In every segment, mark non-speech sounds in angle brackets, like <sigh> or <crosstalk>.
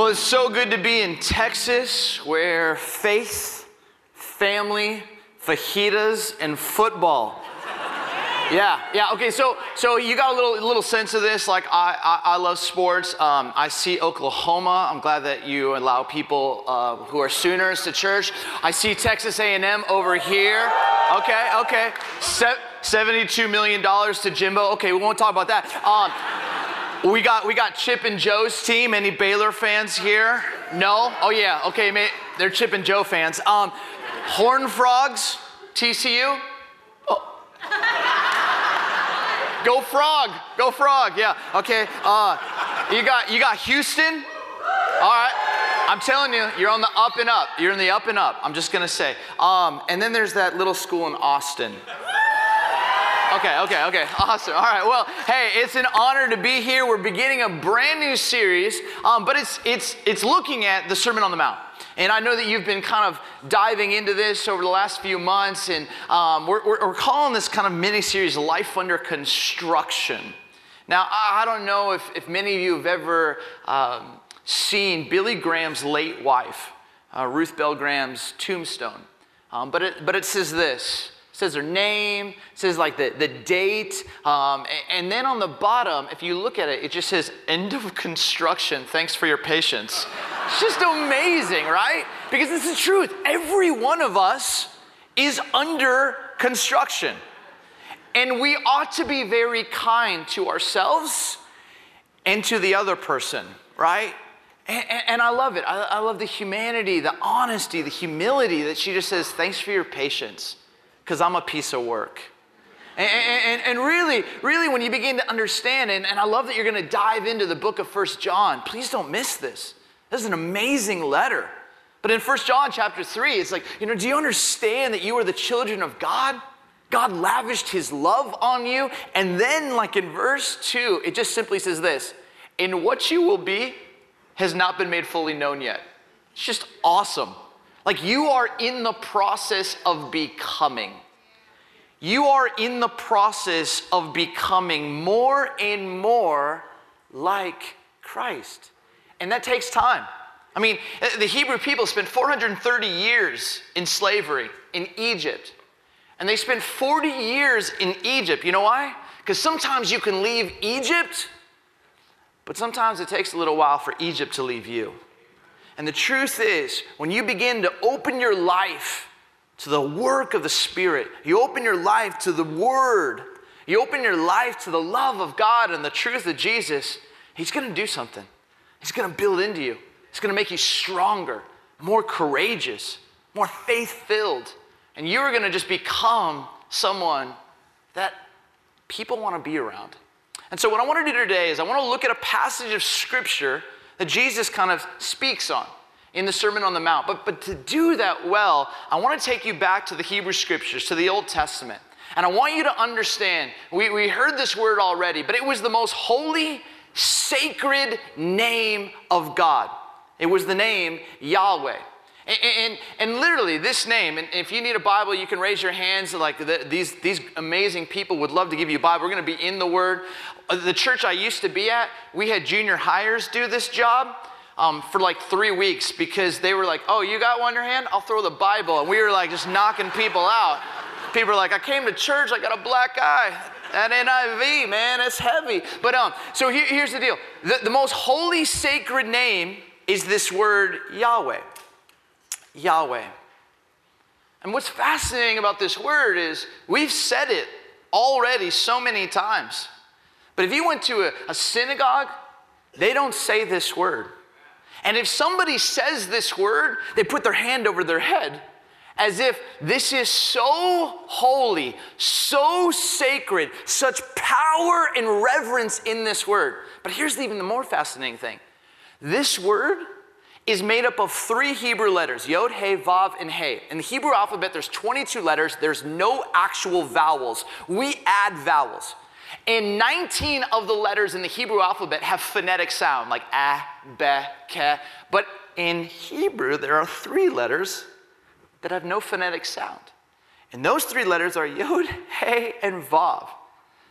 Well, it's so good to be in Texas where faith, family, fajitas, and football. Yeah, yeah. Okay, so so you got a little little sense of this. Like I I, I love sports. Um, I see Oklahoma. I'm glad that you allow people uh, who are Sooners to church. I see Texas A&M over here. Okay, okay. Se- Seventy-two million dollars to Jimbo. Okay, we won't talk about that. Um, we got we got Chip and Jo's team. Any Baylor fans here? No? Oh yeah. Okay, mate. They're Chip and Joe fans. Um, Horn Frogs, TCU. Oh. Go Frog. Go Frog. Yeah. Okay. Uh, you got you got Houston. All right. I'm telling you, you're on the up and up. You're in the up and up. I'm just gonna say. Um, and then there's that little school in Austin. Okay, okay, okay. Awesome. All right. Well, hey, it's an honor to be here. We're beginning a brand new series, um, but it's it's it's looking at the Sermon on the Mount. And I know that you've been kind of diving into this over the last few months, and um, we're, we're, we're, calling this kind of mini series Life Under Construction. Now, I, I don't know if, if many of you have ever um, seen Billy Graham's late wife, uh, Ruth Bell Graham's tombstone, um, but, it, but it says this says her name, says like the, the date. Um, and then on the bottom, if you look at it, it just says end of construction. Thanks for your patience. It's just amazing, right? Because it's the truth. Every one of us is under construction. And we ought to be very kind to ourselves and to the other person, right? And, and I love it. I, I love the humanity, the honesty, the humility that she just says, thanks for your patience because I'm a piece of work. And, and, and, really, really, when you begin to understand, and, and I love that you're going to dive into the book of First John, please don't miss this. This is an amazing letter. But in First John chapter 3, it's like, you know, do you understand that you are the children of God? God lavished his love on you. And then, like in verse 2, it just simply says this In what you will be has not been made fully known yet. It's just awesome. Like you are in the process of becoming. You are in the process of becoming more and more like Christ. And that takes time. I mean, uh, the Hebrew people spent 430 years in slavery in Egypt. And they spent 40 years in Egypt. You know why? Because sometimes you can leave Egypt, but sometimes it takes a little while for Egypt to leave you. And the truth is, when you begin to open your life to the work of the Spirit, you open your life to the Word, you open your life to the love of God and the truth of Jesus, He's gonna do something. He's gonna build into you, He's gonna make you stronger, more courageous, more faith filled. And you're gonna just become someone that people wanna be around. And so, what I wanna do today is I wanna look at a passage of Scripture that Jesus kind of speaks on in the Sermon on the Mount. But, but to do that well, I want to take you back to the Hebrew Scriptures, to the Old Testament. And I want you to understand we, we heard this word already, but it was the most holy, sacred name of God. It was the name Yahweh. And, and, and, literally, this name, and if you need a Bible, you can raise your hands. Like the, these, these amazing people would love to give you a Bible. We're going to be in the Word. Uh, the church I used to be at, we had junior hires do this job. Um, for like three weeks because they were like, oh, you got one in your hand? I'll throw the Bible. And we were like just knocking people out. People are like, I came to church, I got a black eye. That NIV, man, it's heavy. But um, so here, here's the deal the, the most holy, sacred name is this word Yahweh. Yahweh. And what's fascinating about this word is we've said it already so many times. But if you went to a, a synagogue, they don't say this word. And if somebody says this word, they put their hand over their head as if this is so holy, so sacred, such power and reverence in this word. But here's even the more fascinating thing this word is made up of three Hebrew letters Yod, He, Vav, and He. In the Hebrew alphabet, there's 22 letters, there's no actual vowels. We add vowels. And 19 of the letters in the Hebrew alphabet have phonetic sound, like a, be, ke. But in Hebrew, there are three letters that have no phonetic sound. And those three letters are Yod, He, and Vav.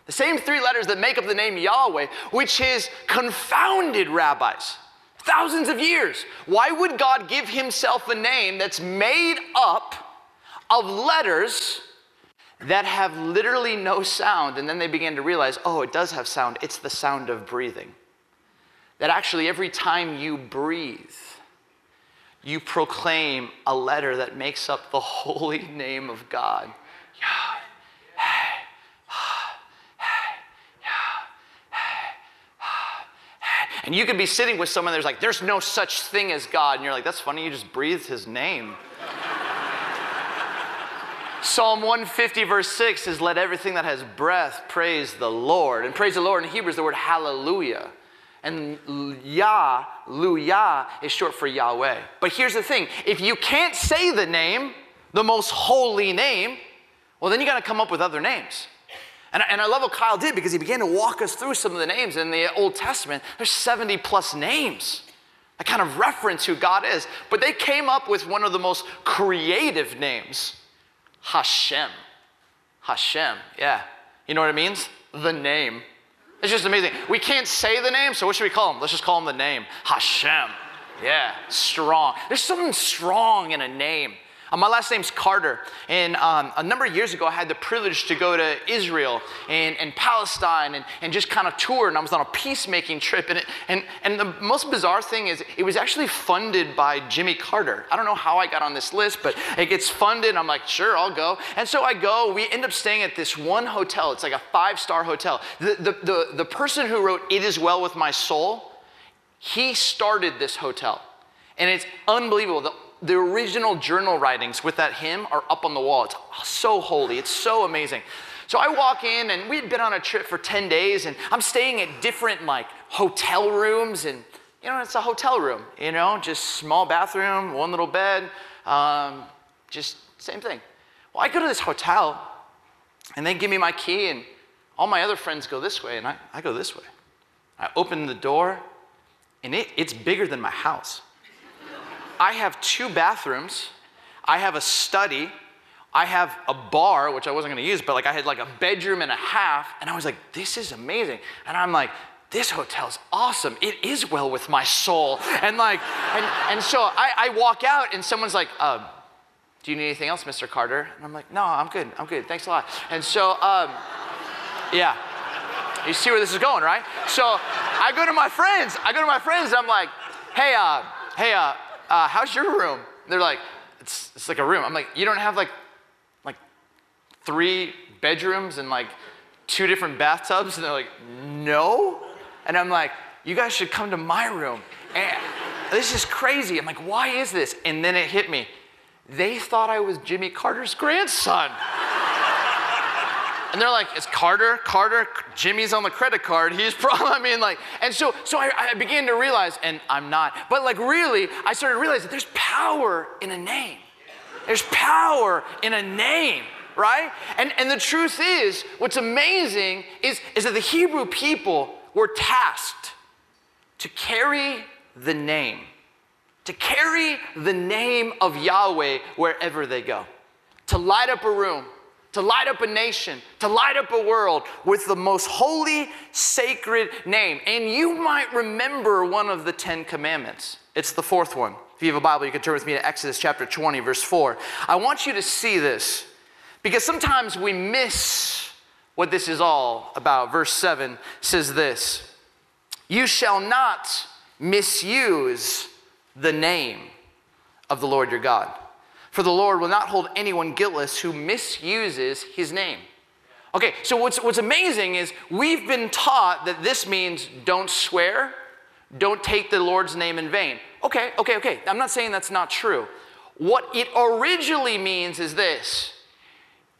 The same three letters that make up the name Yahweh, which has confounded rabbis Thousands of years. Why would God give himself a name that's made up of letters that have literally no sound? And then they began to realize, oh, it does have sound. It's the sound of breathing. That actually, every time you breathe, you proclaim a letter that makes up the <laughs> holy name of God. And you could be sitting with someone that's like, there's no such thing as God. And you're like, that's funny, you just breathed his name. Psalm 150, verse 6 says, Let everything that has breath praise the Lord. And praise the Lord in Hebrew is the word hallelujah. And Yah, Luya, is short for Yahweh. But here's the thing if you can't say the name, the most holy name, well, then you got to come up with other names. And, and I love what Kyle did because he began to walk us through some of the names in the Old Testament. There's 70 plus names that kind of reference who God is. But they came up with one of the most creative names Hashem. Hashem, yeah. You know what it means? The name. It's just amazing. We can't say the name, so what should we call him? Let's just call him the name Hashem. Yeah, strong. There's something strong in a name. Uh, my last name's Carter, and um, a number of years ago, I had the privilege to go to Israel and, and Palestine and, and just kind of tour, and I was on a peacemaking trip. And, it, and, and the most bizarre thing is, it was actually funded by Jimmy Carter. I don't know how I got on this list, but it gets funded. I'm like, sure, I'll go. And so I go. We end up staying at this one hotel. It's like a five star hotel. The, the, the, the person who wrote It Is Well With My Soul, he started this hotel. And it's unbelievable. The the original journal writings with that hymn are up on the wall. It's so holy, it's so amazing. So I walk in, and we had been on a trip for 10 days, and I'm staying at different like hotel rooms, and you know, it's a hotel room, you know, just small bathroom, one little bed, um, just same thing. Well, I go to this hotel, and they give me my key, and all my other friends go this way, and I, I go this way. I open the door, and it, it's bigger than my house. I have two bathrooms, I have a study, I have a bar, which I wasn't gonna use, but like I had like a bedroom and a half, and I was like, this is amazing. And I'm like, this hotel's awesome. It is well with my soul. And like, and, and so I, I walk out and someone's like, uh, do you need anything else, Mr. Carter? And I'm like, no, I'm good. I'm good. Thanks a lot. And so, um, yeah. You see where this is going, right? So I go to my friends. I go to my friends. I'm like, hey, uh, hey, uh, uh, how's your room? They're like, it's, it's like a room. I'm like, you don't have like, like three bedrooms and like two different bathtubs? And they're like, no. And I'm like, you guys should come to my room. And this is crazy. I'm like, why is this? And then it hit me. They thought I was Jimmy Carter's grandson. And they're like, it's Carter, Carter, Jimmy's on the credit card. He's <laughs> probably, I mean, like, and so, so I, I began to realize, and I'm not, but like really, I started to realize that there's power in a name. There's power in a name, right? And, and the truth is, what's amazing is, is that the Hebrew people were tasked to carry the name, to carry the name of Yahweh wherever they go, to light up a room to light up a nation, to light up a world with the most holy, sacred name. And you might remember one of the Ten Commandments. It's the fourth one. If you have a Bible, you can turn with me to Exodus chapter 20, verse 4. I want you to see this because sometimes we miss what this is all about. Verse 7 says this You shall not misuse the name of the Lord your God. For the Lord will not hold anyone guiltless who misuses his name. Okay, so what's, what's amazing is we've been taught that this means don't swear, don't take the Lord's name in vain. Okay, okay, okay. I'm not saying that's not true. What it originally means is this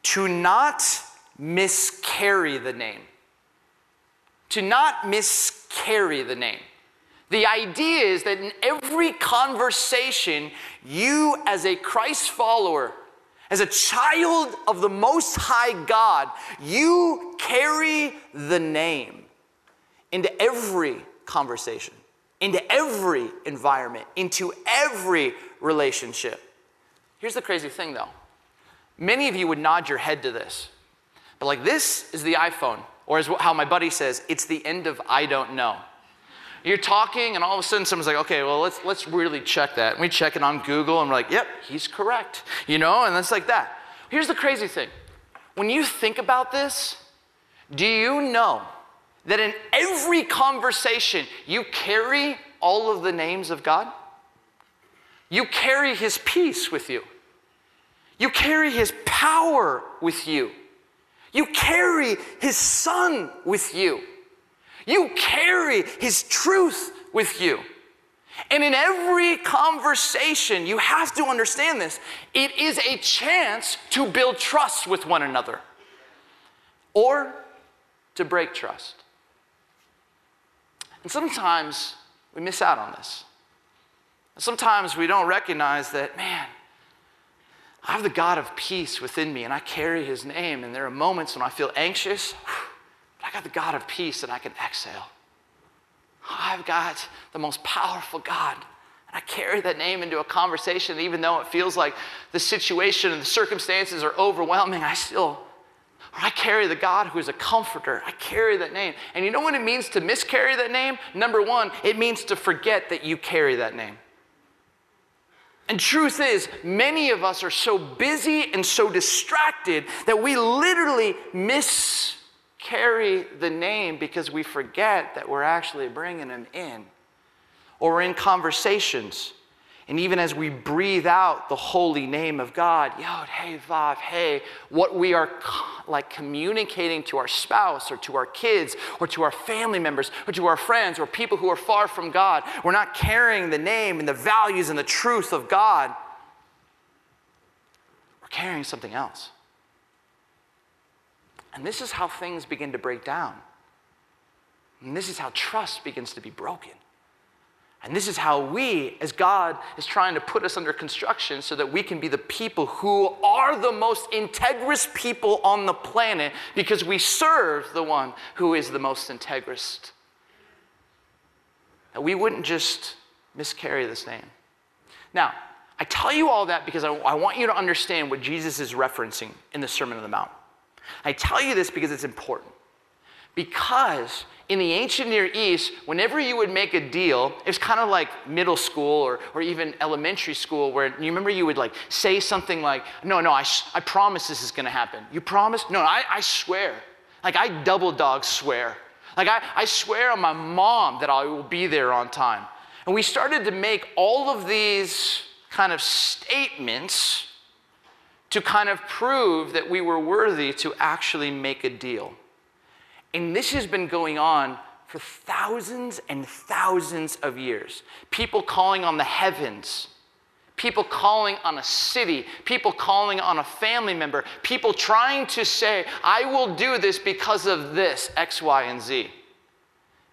to not miscarry the name. To not miscarry the name. The idea is that in every conversation, you as a Christ follower, as a child of the Most High God, you carry the name into every conversation, into every environment, into every relationship. Here's the crazy thing though many of you would nod your head to this, but like this is the iPhone, or as how my buddy says, it's the end of I don't know. You're talking, and all of a sudden someone's like, okay, well, let's, let's really check that. And we check it on Google, and we're like, yep, he's correct. You know, and it's like that. Here's the crazy thing when you think about this, do you know that in every conversation you carry all of the names of God? You carry his peace with you. You carry his power with you. You carry his son with you. You carry his truth with you. And in every conversation, you have to understand this it is a chance to build trust with one another or to break trust. And sometimes we miss out on this. Sometimes we don't recognize that, man, I have the God of peace within me and I carry his name. And there are moments when I feel anxious, <sighs> but I got the God of peace and I can exhale. I've got the most powerful God. And I carry that name into a conversation, even though it feels like the situation and the circumstances are overwhelming, I still, or I carry the God who is a comforter. I carry that name. And you know what it means to miscarry that name? Number one, it means to forget that you carry that name. And truth is, many of us are so busy and so distracted that we literally miscarry the name because we forget that we're actually bringing him in. Or we're in conversations and even as we breathe out the holy name of God, Yod, Hey, Vav, Hey, what we are like communicating to our spouse or to our kids or to our family members or to our friends or people who are far from God, we're not carrying the name and the values and the truth of God. We're carrying something else. And this is how things begin to break down. And this is how trust begins to be broken. And this is how we, as God is trying to put us under construction so that we can be the people who are the most integrous people on the planet because we serve the one who is the most integrous. That we wouldn't just miscarry this name. Now, I tell you all that because I, I want you to understand what Jesus is referencing in the Sermon on the Mount. I tell you this because it's important. Because in the ancient Near East, whenever you would make a deal, it's kind of like middle school or, or even elementary school, where you remember you would like say something like, No, no, I, I promise this is gonna happen. You promise? No, I, I swear. Like I double dog swear. Like I, I swear on my mom that I will be there on time. And we started to make all of these kind of statements to kind of prove that we were worthy to actually make a deal. And this has been going on for thousands and thousands of years. People calling on the heavens, people calling on a city, people calling on a family member, people trying to say, I will do this because of this, X, Y, and Z.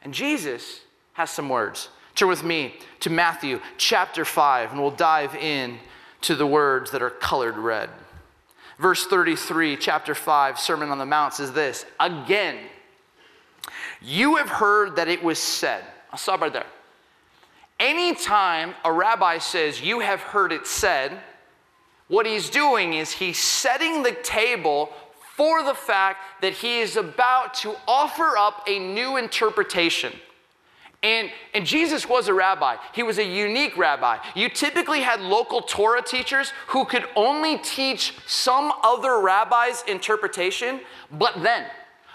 And Jesus has some words. Turn with me to Matthew chapter 5, and we'll dive in to the words that are colored red. Verse 33, chapter 5, Sermon on the Mount says this Again, you have heard that it was said. I'll stop right there. Anytime a rabbi says, You have heard it said, what he's doing is he's setting the table for the fact that he is about to offer up a new interpretation. And, and Jesus was a rabbi. He was a unique rabbi. You typically had local Torah teachers who could only teach some other rabbi's interpretation, but then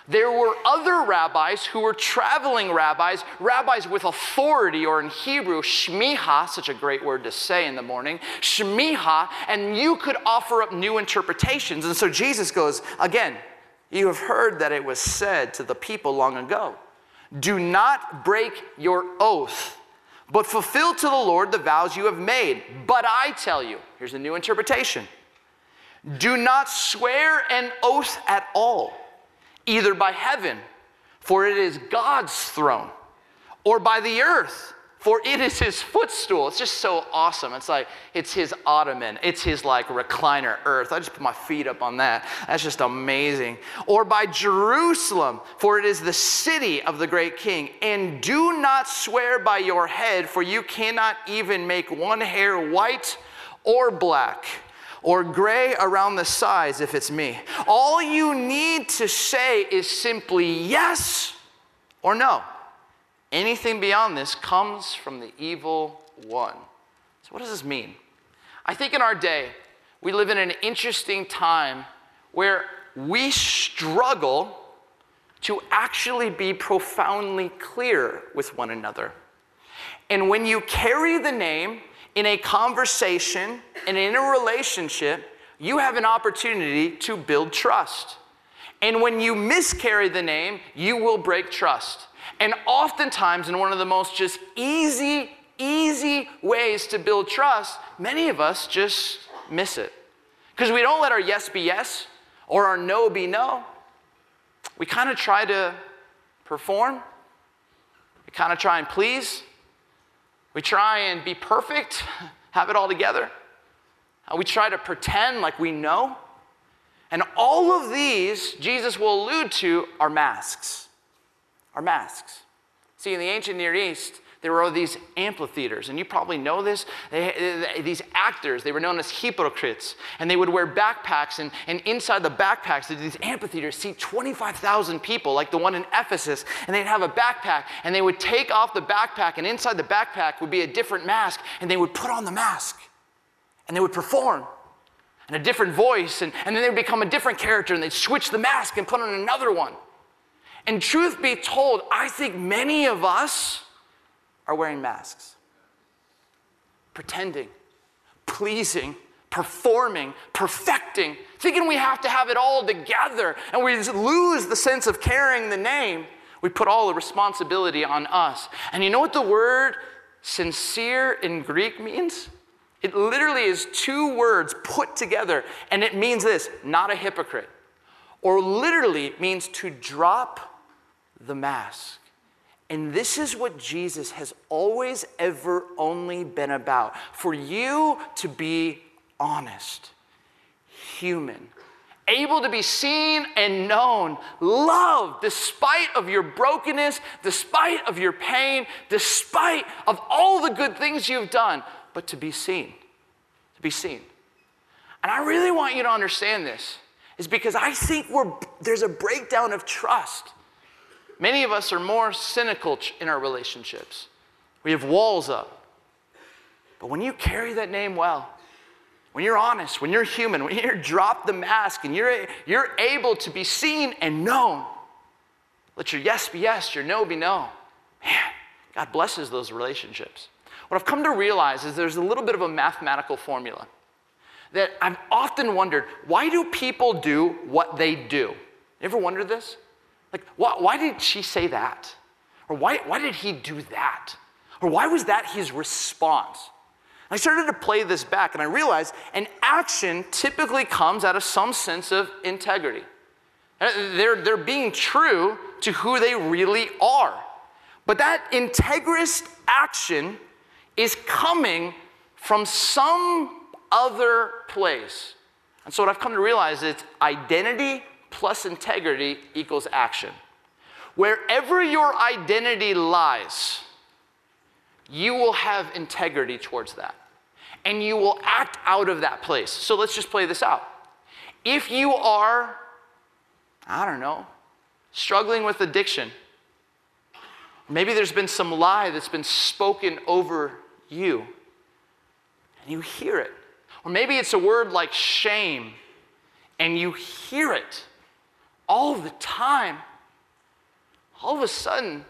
there were other rabbis who were traveling rabbis, rabbis with authority, or in Hebrew, shmiha, such a great word to say in the morning, shmiha, and you could offer up new interpretations. And so Jesus goes, again, you have heard that it was said to the people long ago, do not break your oath, but fulfill to the Lord the vows you have made. But I tell you, here's a new interpretation do not swear an oath at all either by heaven, for it is God's throne, or by the earth, for it is his footstool. It's just so awesome. It's like, it's his ottoman, it's his like recliner earth. I just put my feet up on that. That's just amazing. Or by Jerusalem, for it is the city of the great king. And do not swear by your head, for you cannot even make one hair white or black or gray around the sides if it's me. All you need to say is simply yes or no. Anything beyond this comes from the evil one. So, what does this mean? I think in our day, we live in an interesting time where we struggle to actually be profoundly clear with one another. And when you carry the name in a conversation and in a relationship, you have an opportunity to build trust. And when you miscarry the name, you will break trust. And oftentimes, in one of the most just easy, easy ways to build trust, many of us just miss it. Because we don't let our yes be yes or our no be no. We kind of try to perform, we kind of try and please, we try and be perfect, <laughs> have it all together. We try to pretend like we know. And all of these, Jesus will allude to, are masks. Are masks. See, in the ancient Near East, there were these amphitheaters, and you probably know this. They, these actors, they were known as hypocrites, and they would wear backpacks, and, and inside the backpacks, these amphitheaters seat 25,000 people, like the one in Ephesus, and they'd have a backpack, and they would take off the backpack, and inside the backpack would be a different mask, and they would put on the mask, and they would perform. And a different voice, and, and then they would become a different character, and they'd switch the mask and put on another one. And truth be told, I think many of us are wearing masks, pretending, pleasing, performing, perfecting, thinking we have to have it all together, and we lose the sense of carrying the name. We put all the responsibility on us. And you know what the word sincere in Greek means? It literally is two words put together, and it means this not a hypocrite. Or literally means to drop the mask. And this is what Jesus has always, ever, only been about for you to be honest, human, able to be seen and known, loved despite of your brokenness, despite of your pain, despite of all the good things you've done, but to be seen, to be seen. And I really want you to understand this is because I think we're, there's a breakdown of trust Many of us are more cynical in our relationships. We have walls up. But when you carry that name well, when you're honest, when you're human, when you <laughs> drop the mask and you're, you're able to be seen and known, let your yes be yes, your no be no. Man, God blesses those relationships. What I've come to realize is there's a little bit of a mathematical formula that I've often wondered why do people do what they do? You ever wondered this? Like, why, why did she say that? Or why, why did he do that? Or why was that his response? I started to play this back and I realized an action typically comes out of some sense of integrity. Uh, they're, they're being true to who they really are. But that integrist action is coming from some other place. And so what I've come to realize is identity plus integrity equals action. Wherever your identity lies, you will have integrity towards that. And you will act out of that place. So let's just play this out. If you are, I don't know, struggling with addiction, maybe there's been some lie that's been spoken over you, and you hear it. Or maybe it's a word like shame, and you hear it all the time, all of a sudden,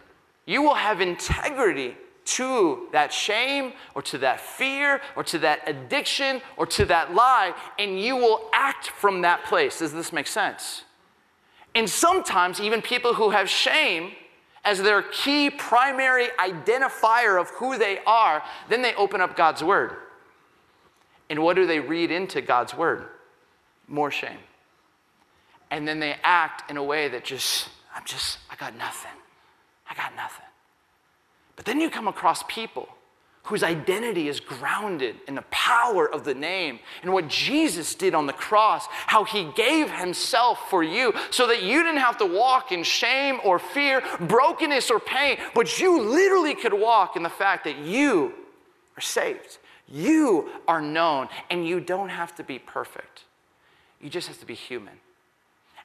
you will have integrity to that shame or to that fear or to that addiction or to that lie, and you will act from that place. Does this make sense? And sometimes, even people who have shame as their key primary identifier of who they are, then they open up God's Word. And what do they read into God's Word? More shame and then they act in a way that just, I'm just, I got nothing. I got nothing. But then you come across people whose identity is grounded in the power of the name and what Jesus did on the cross, how he gave himself for you so that you didn't have to walk in shame or fear, brokenness or pain, but you literally could walk in the fact that you are saved. You are known, and you don't have to be perfect. You just have to be human.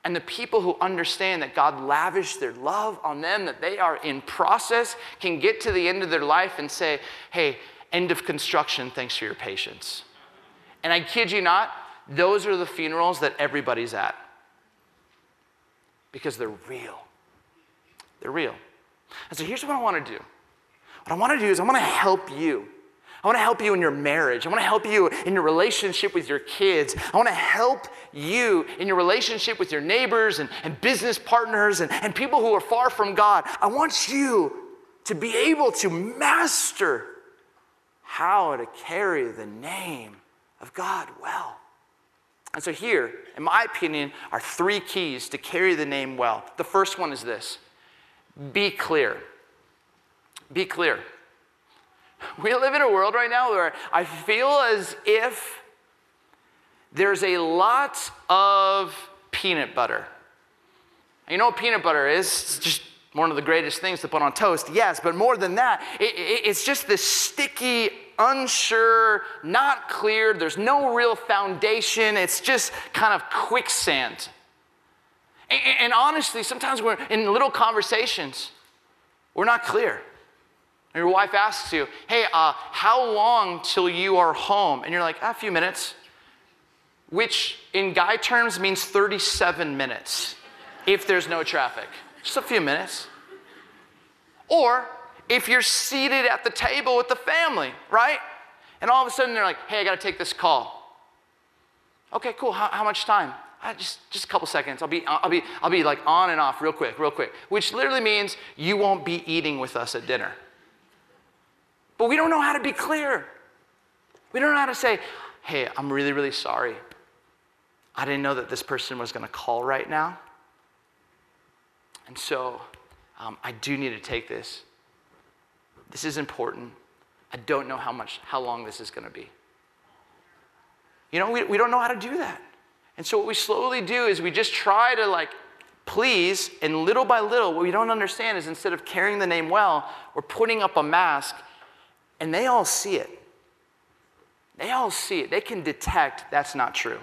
And the people who understand that God lavished their love on them, that they are in process, can get to the end of their life and say, hey, end of construction, thanks for your patience. And I kid you not, those are the funerals that everybody's at because they're real. They're real. And so here's what I want to do. What I want to do is I want to help you I want to help you in your marriage. I want to help you in your relationship with your kids. I want to help you in your relationship with your neighbors and, and business partners and, and people who are far from God. I want you to be able to master how to carry the name of God well. And so, here, in my opinion, are three keys to carry the name well. The first one is this be clear. Be clear. <laughs> We live in a world right now where I feel as if there's a lot of peanut butter. You know what peanut butter is? It's just one of the greatest things to put on toast, yes, but more than that, it, it, it's just this sticky, unsure, not clear, there's no real foundation, it's just kind of quicksand. And, and honestly, sometimes we're in little conversations, we're not clear. Your wife asks you, hey, uh, how long till you are home? And you're like, a few minutes, which in guy terms means 37 minutes if there's no traffic. Just a few minutes. Or if you're seated at the table with the family, right? And all of a sudden they're like, hey, I gotta take this call. Okay, cool. How, how much time? Uh, just, just a couple seconds. I'll be, I'll, be, I'll be like on and off real quick, real quick. Which literally means you won't be eating with us at dinner. But we don't know how to be clear. We don't know how to say, hey, I'm really, really sorry. I didn't know that this person was going to call right now. And so um, I do need to take this. This is important. I don't know how much, how long this is going to be. You know, we, we don't know how to do that. And so what we slowly do is we just try to like please, and little by little, what we don't understand is instead of carrying the name well, we're putting up a mask and they all see it. They all see it. They can detect that's not true.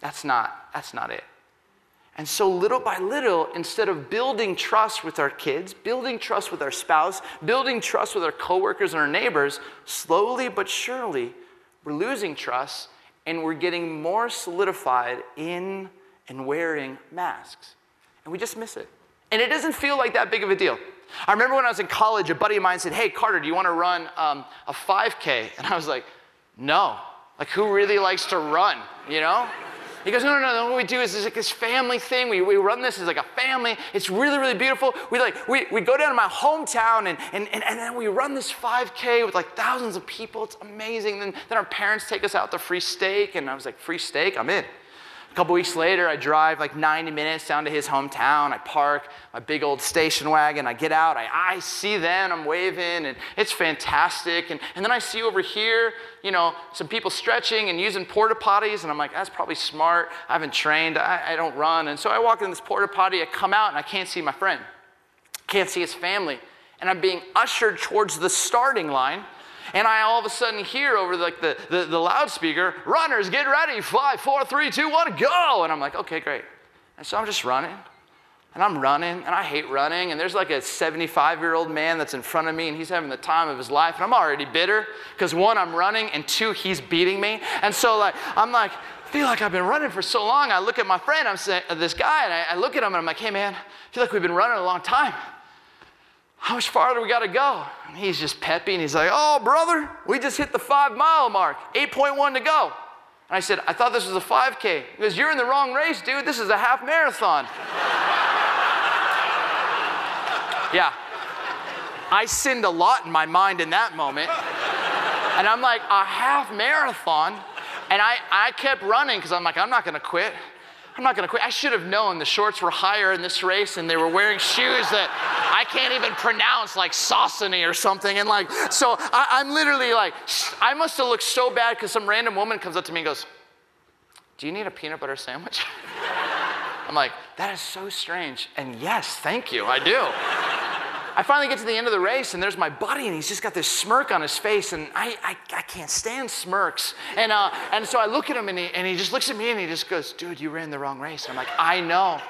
That's not, that's not it. And so, little by little, instead of building trust with our kids, building trust with our spouse, building trust with our coworkers and our neighbors, slowly but surely, we're losing trust and we're getting more solidified in and wearing masks. And we just miss it. And it doesn't feel like that big of a deal. I remember when I was in college, a buddy of mine said, Hey, Carter, do you want to run um, a 5K? And I was like, No. Like, who really likes to run, you know? He goes, no, no, no, what we do is it's like this family thing. We, we run this as like a family. It's really, really beautiful. We like, we, we go down to my hometown and, and, and, and then we run this 5K with like thousands of people. It's amazing. Then, then our parents take us out to free steak. And I was like, free steak? I'm in. A couple weeks later, I drive like 90 minutes down to his hometown. I park my big old station wagon. I get out. I, I see them. I'm waving, and it's fantastic. And, and then I see over here, you know, some people stretching and using porta potties. And I'm like, that's probably smart. I haven't trained. I, I don't run. And so I walk in this porta potty. I come out, and I can't see my friend. Can't see his family. And I'm being ushered towards the starting line and I all of a sudden hear over like the, the, the loudspeaker, runners, get ready, five, four, three, two, one, go. And I'm like, okay, great. And so I'm just running. And I'm running, and I hate running. And there's like a 75 year old man that's in front of me, and he's having the time of his life. And I'm already bitter because one, I'm running, and two, he's beating me. And so, like, I'm like, feel like I've been running for so long. I look at my friend, I'm saying, this guy, and I, I look at him, and I'm like, hey, man, I feel like we've been running a long time. How much farther we got to go? And he's just peppy and he's like, Oh, brother, we just hit the five mile mark, 8.1 to go. And I said, I thought this was a 5K. He goes, You're in the wrong race, dude. This is a half marathon. <laughs> yeah. I sinned a lot in my mind in that moment. And I'm like, A half marathon? And I, I kept running because I'm like, I'm not going to quit. I'm not going to quit. I should have known the shorts were higher in this race and they were wearing shoes that I can't even pronounce, like Saucony or something. And like, so I, am literally like, I must have looked so bad because some random woman comes up to me and goes, Do you need a peanut butter sandwich? <laughs> I'm like, That is so strange. And yes, thank you, I do. I finally get to the end of the race, and there's my buddy, and he's just got this smirk on his face, and I, I, I can't stand smirks. And, uh, and so I look at him, and he, and he just looks at me, and he just goes, Dude, you ran the wrong race. And I'm like, I know.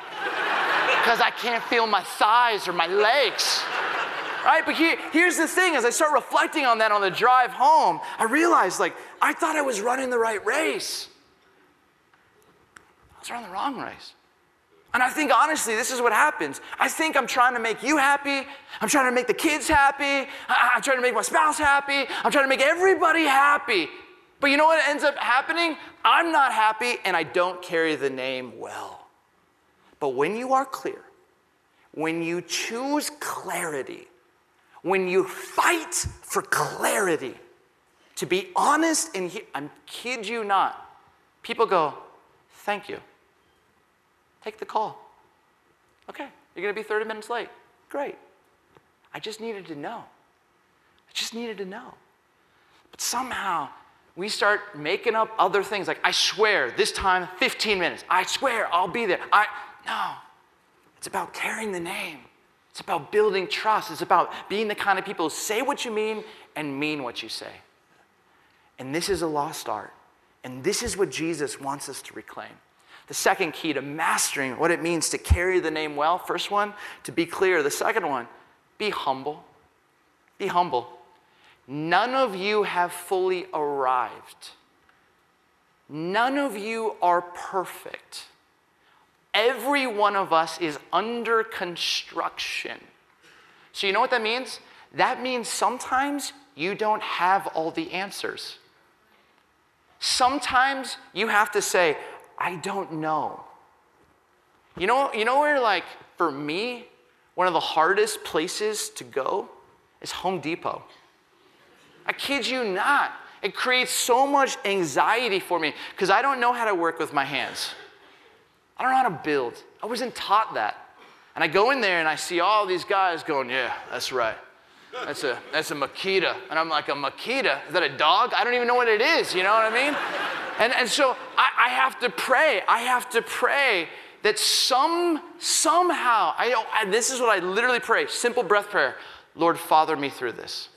Because I can't feel my thighs or my legs. Right? But here, here's the thing as I start reflecting on that on the drive home, I realized, like, I thought I was running the right race. I was running the wrong race. And I think honestly, this is what happens. I think I'm trying to make you happy. I'm trying to make the kids happy. I'm trying to make my spouse happy. I'm trying to make everybody happy. But you know what ends up happening? I'm not happy and I don't carry the name well. But when you are clear, when you choose clarity, when you fight for clarity, to be honest and he- I kid you not, people go, thank you. Take the call. Okay, you're gonna be 30 minutes late. Great. I just needed to know. I just needed to know. But somehow we start making up other things like, I swear, this time, 15 minutes. I swear, I'll be there. I, no. It's about carrying the name. It's about building trust. It's about being the kind of people who say what you mean and mean what you say. And this is a lost art. And this is what Jesus wants us to reclaim. The second key to mastering what it means to carry the name well, first one, to be clear. The second one, be humble. Be humble. None of you have fully arrived. None of you are perfect. Every one of us is under construction. So, you know what that means? That means sometimes you don't have all the answers. Sometimes you have to say, I don't know. You know, you know where, like, for me, one of the hardest places to go is Home Depot. I kid you not. It creates so much anxiety for me because I don't know how to work with my hands. I don't know how to build. I wasn't taught that. And I go in there and I see all these guys going, yeah, that's right. That's a, that's a Makita. And I'm like, a Makita? Is that a dog? I don't even know what it is. You know what I mean? And, and so I, I have to pray. I have to pray that some, somehow, I, I, this is what I literally pray simple breath prayer Lord, father me through this.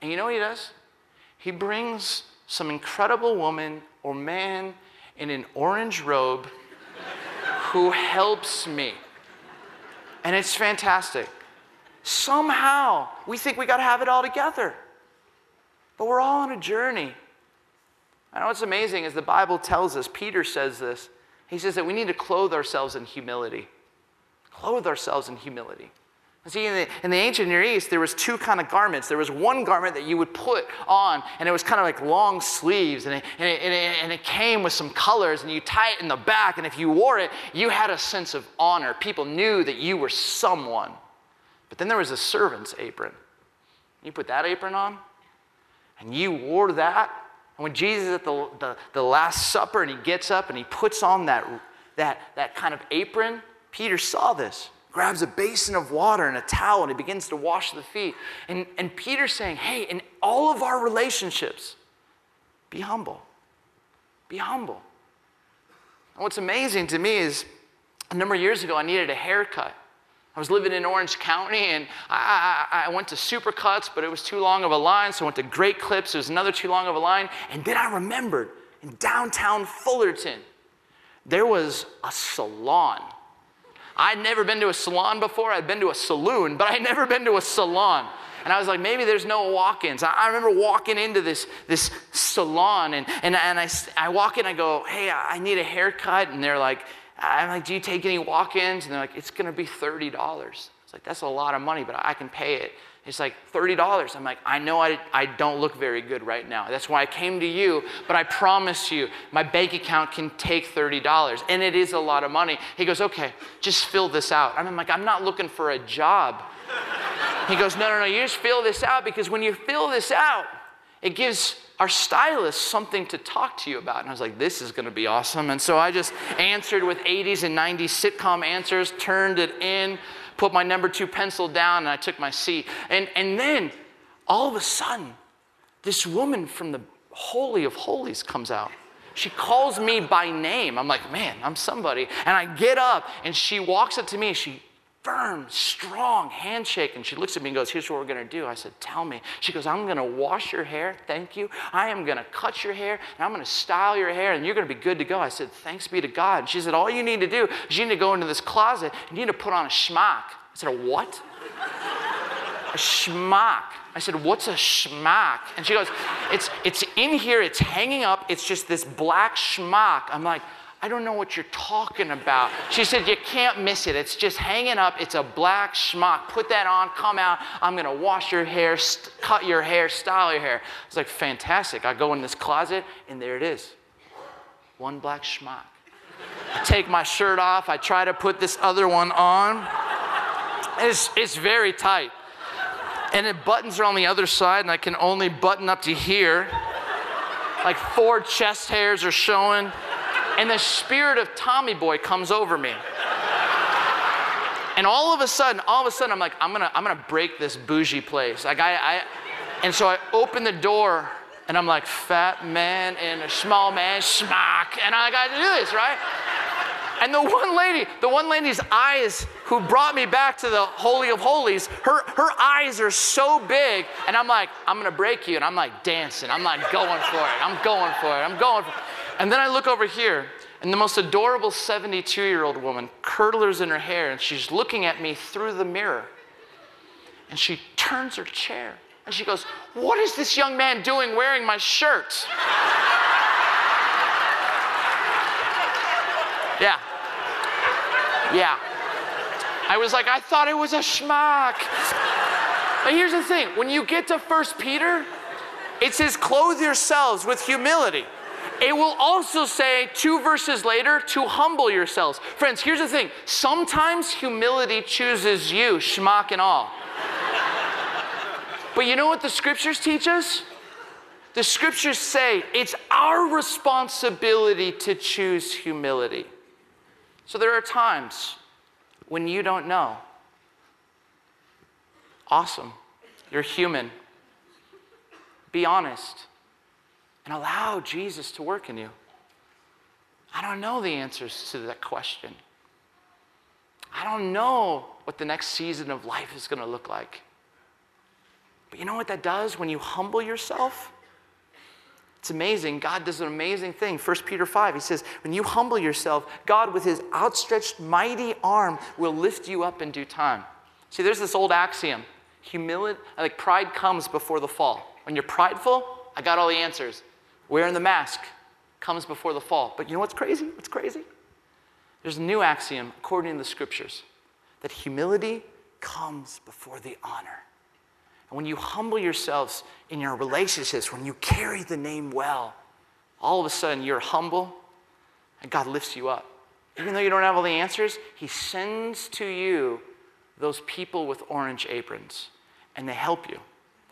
And you know what he does? He brings some incredible woman or man in an orange robe who helps me. And it's fantastic. Somehow, we think we got to have it all together. But we're all on a journey. I know what's amazing is the Bible tells us, Peter says this. He says that we need to clothe ourselves in humility. Clothe ourselves in humility. See, in the, in the, ancient Near East, there was two kind of garments. There was one garment that you would put on, and it was kind of like long sleeves, and it, and, it, and, it, and it, came with some colors, and you tie it in the back, and if you wore it, you had a sense of honor. People knew that you were someone. But then there was a servant's apron. You put that apron on, and you wore that, and when Jesus is at the, the, the Last Supper, and he gets up and he puts on that, that, that kind of apron, Peter saw this grabs a basin of water and a towel and he begins to wash the feet. And, and Peter's saying, hey, in all of our relationships, be humble. Be humble. And what's amazing to me is a number of years ago, I needed a haircut. I was living in Orange County and I, I, I, went to Supercuts, but it was too long of a line. So I went to Great Clips, it was another too long of a line. And then I remembered in downtown Fullerton, there was a salon I'd never been to a salon before. I'd been to a saloon, but I'd never been to a salon. And I was like, maybe there's no walk ins. I, remember walking into this, this salon, and, and, and I, I walk in, I go, hey, I need a haircut. And they're like, I'm like, do you take any walk ins? And they're like, it's going to be $30. It's like, that's a lot of money, but I can pay it. It's like $30. I'm like, I know I, I don't look very good right now. That's why I came to you, but I promise you, my bank account can take $30. And it is a lot of money. He goes, okay, just fill this out. I'm like, I'm not looking for a job. He goes, no, no, no, you just fill this out because when you fill this out, it gives our stylist something to talk to you about. And I was like, this is going to be awesome. And so I just answered with 80s and 90s sitcom answers, turned it in put my number two pencil down, and I took my seat. And, and then all of a sudden, this woman from the Holy of Holies comes out. She calls me by name. I'm like, man, I'm somebody. And I get up, and she walks up to me. She firm, strong handshake. And she looks at me and goes, Here's what we're gonna do. I said, Tell me. She goes, I'm gonna wash your hair. Thank you. I am gonna cut your hair and I'm gonna style your hair and you're gonna be good to go. I said, Thanks be to God. And she said, All you need to do is you need to go into this closet and you need to put on a schmuck. I said, A what? a schmuck. I said, What's a schmuck? And she goes, It's, it's in here, it's hanging up, it's just this black schmuck. I'm like, I don't know what you're talking about. She said, You can't miss it. It's just hanging up. It's a black schmuck. Put that on, come out. I'm going to wash your hair, st- cut your hair, style your hair. I was like, Fantastic. I go in this closet, and there it is one black schmuck. I take my shirt off. I try to put this other one on. It's, it's very tight. And it buttons are on the other side, and I can only button up to here. Like four chest hairs are showing and the spirit of Tommy Boy comes over me. And all of a sudden, all of a sudden, I'm like, I'm gonna, I'm gonna break this bougie place. Like I, I, and so I open the door, and I'm like, fat man and a small man, smack, and I got to do this, right? And the one lady, the one lady's eyes who brought me back to the Holy of Holies, her, her eyes are so big, and I'm like, I'm gonna break you, and I'm like dancing, I'm like going for it, I'm going for it, I'm going for it. And then I look over here, and the most adorable 72 year old woman, curdlers in her hair, and she's looking at me through the mirror. And she turns her chair and she goes, What is this young man doing wearing my shirt? <laughs> yeah. Yeah. I was like, I thought it was a schmuck. But here's the thing when you get to First Peter, it says, Clothe yourselves with humility. It will also say two verses later to humble yourselves. Friends, here's the thing sometimes humility chooses you, schmuck and all. but you know what the scriptures teach us? The scriptures say it's our responsibility to choose humility. So there are times when you don't know. Awesome. You're human. Be honest and allow Jesus to work in you? I don't know the answers to that question. I don't know what the next season of life is going to look like. But you know what that does when you humble yourself? It's amazing. God does an amazing thing. 1 Peter 5, he says, When you humble yourself, God, with his outstretched mighty arm, will lift you up in due time. See, there's this old axiom humility, like pride comes before the fall. When you're prideful, I got all the answers. Wearing the mask comes before the fall. But you know what's crazy? What's crazy? There's a new axiom according to the scriptures that humility comes before the honor. And when you humble yourselves in your relationships, when you carry the name well, all of a sudden you're humble and God lifts you up. Even though you don't have all the answers, He sends to you those people with orange aprons and they help you.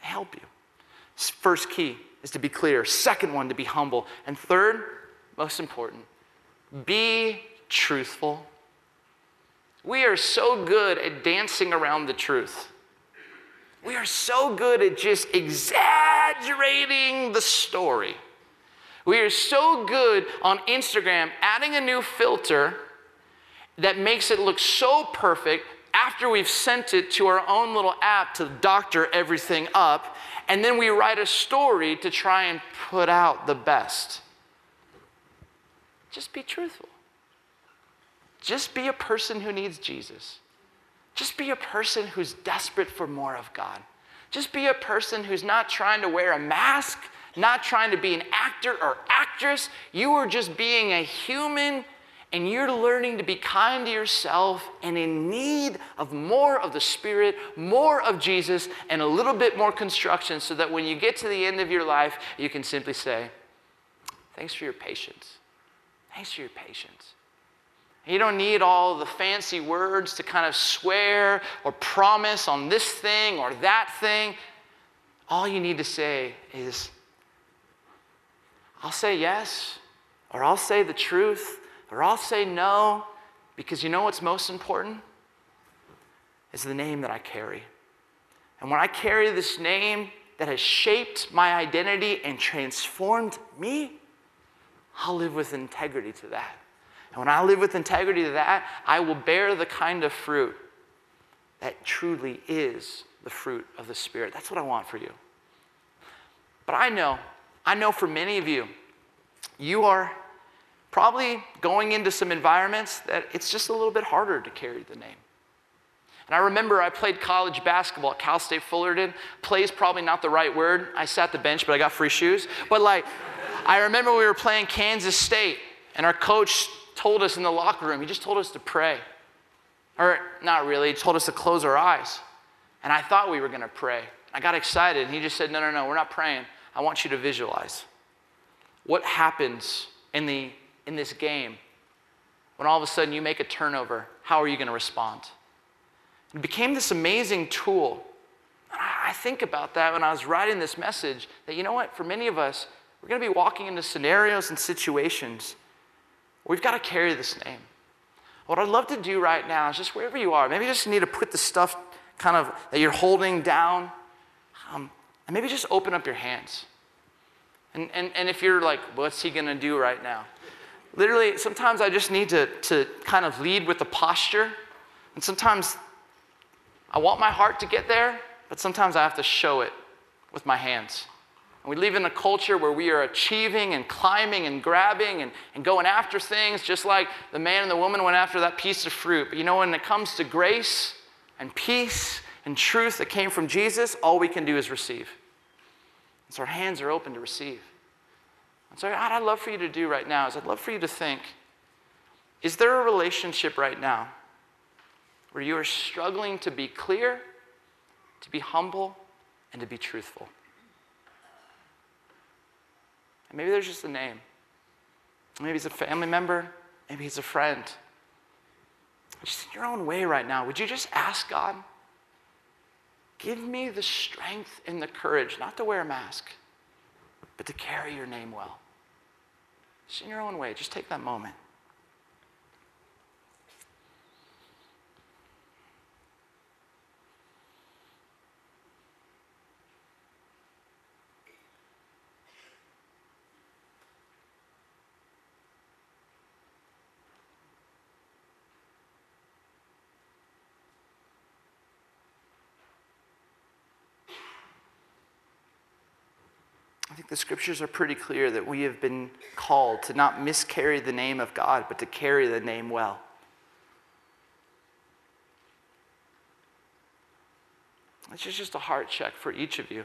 They help you. First key is to be clear. Second one, to be humble. And third, most important, be truthful. We are so good at dancing around the truth. We are so good at just exaggerating the story. We are so good on Instagram adding a new filter that makes it look so perfect after we've sent it to our own little app to doctor everything up and then we write a story to try and put out the best. Just be truthful. Just be a person who needs Jesus. Just be a person who's desperate for more of God. Just be a person who's not trying to wear a mask, not trying to be an actor or actress. You are just being a human and you're learning to be kind to yourself and in need of more of the Spirit, more of Jesus, and a little bit more construction so that when you get to the end of your life, you can simply say, Thanks for your patience. Thanks for your patience. You don't need all the fancy words to kind of swear or promise on this thing or that thing. All you need to say is, I'll say yes, or I'll say the truth, or I'll say no because you know what's most important? Is the name that I carry. And when I carry this name that has shaped my identity and transformed me, I'll live with integrity to that. And when I live with integrity to that, I will bear the kind of fruit that truly is the fruit of the Spirit. That's what I want for you. But I know, I know for many of you, you are probably going into some environments that it's just a little bit harder to carry the name. And I remember I played college basketball at Cal State Fullerton. Play is probably not the right word. I sat the bench, but I got free shoes. But like, I remember we were playing Kansas State, and our coach told us in the locker room, he just told us to pray. Or not really, he told us to close our eyes. And I thought we were to pray. I got excited, and he just said, No, no, no, we're not praying. I want you to visualize. What happens in, the, in this game when all of a sudden you make a turnover? How are you going to respond? It became this amazing tool. And I think about that when I was writing this message that, you know what, for many of us, we're going to be walking into scenarios and situations where we've got to carry this name. What I'd love to do right now is just wherever you are, maybe you just need to put the stuff kind of that you're holding down, um, and maybe just open up your hands. And, and, and if you're like, what's he going to do right now? Literally, sometimes I just need to, to kind of lead with the posture. And sometimes I want my heart to get there, but sometimes I have to show it with my hands. And we live in a culture where we are achieving and climbing and grabbing and, and going after things, just like the man and the woman went after that piece of fruit. But you know, when it comes to grace and peace and truth that came from Jesus, all we can do is receive. So our hands are open to receive. And so, I'd love for you to do right now is I'd love for you to think is there a relationship right now where you are struggling to be clear, to be humble, and to be truthful? And maybe there's just a name. Maybe it's a family member, maybe it's a friend. Just in your own way right now, would you just ask God, give me the strength and the courage not to wear a mask, but to carry your name well? Just in your own way, just take that moment. The scriptures are pretty clear that we have been called to not miscarry the name of God, but to carry the name well. This is just a heart check for each of you.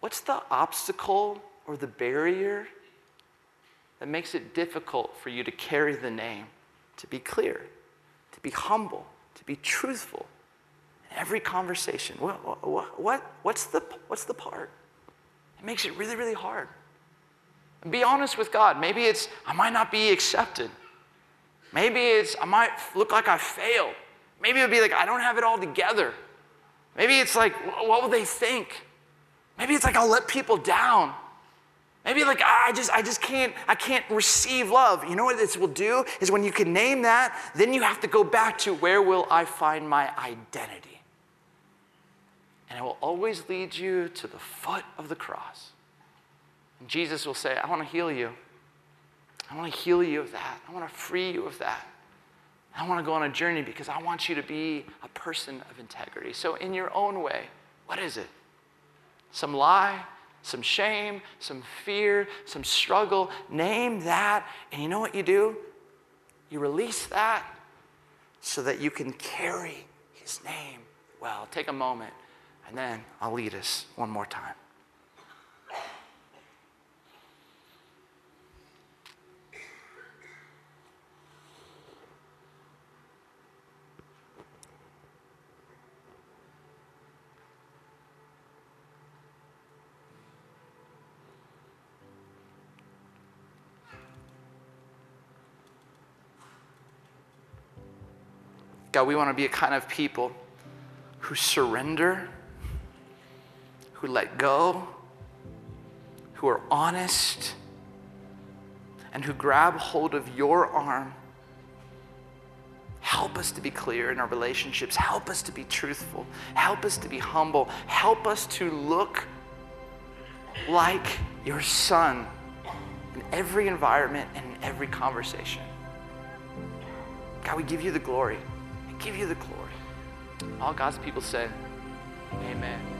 What's the obstacle or the barrier that makes it difficult for you to carry the name, to be clear, to be humble, to be truthful in every conversation? What, what, what, what's, the, what's the part? It makes it really, really hard. Be honest with God. Maybe it's, I might not be accepted. Maybe it's, I might look like I failed. Maybe it'll be like, I don't have it all together. Maybe it's like, what will they think? Maybe it's like, I'll let people down. Maybe like I just I just can't I can't receive love. You know what this will do is when you can name that, then you have to go back to where will I find my identity? And it will always lead you to the foot of the cross. And Jesus will say, I want to heal you. I want to heal you of that. I want to free you of that. I want to go on a journey because I want you to be a person of integrity. So, in your own way, what is it? Some lie, some shame, some fear, some struggle. Name that. And you know what you do? You release that so that you can carry his name well. Take a moment and then I'll lead us one more time. God, we want to be a kind of people who surrender who let go, who are honest, and who grab hold of your arm. Help us to be clear in our relationships. Help us to be truthful. Help us to be humble. Help us to look like your son in every environment and in every conversation. God, we give you the glory. We give you the glory. All God's people say, Amen.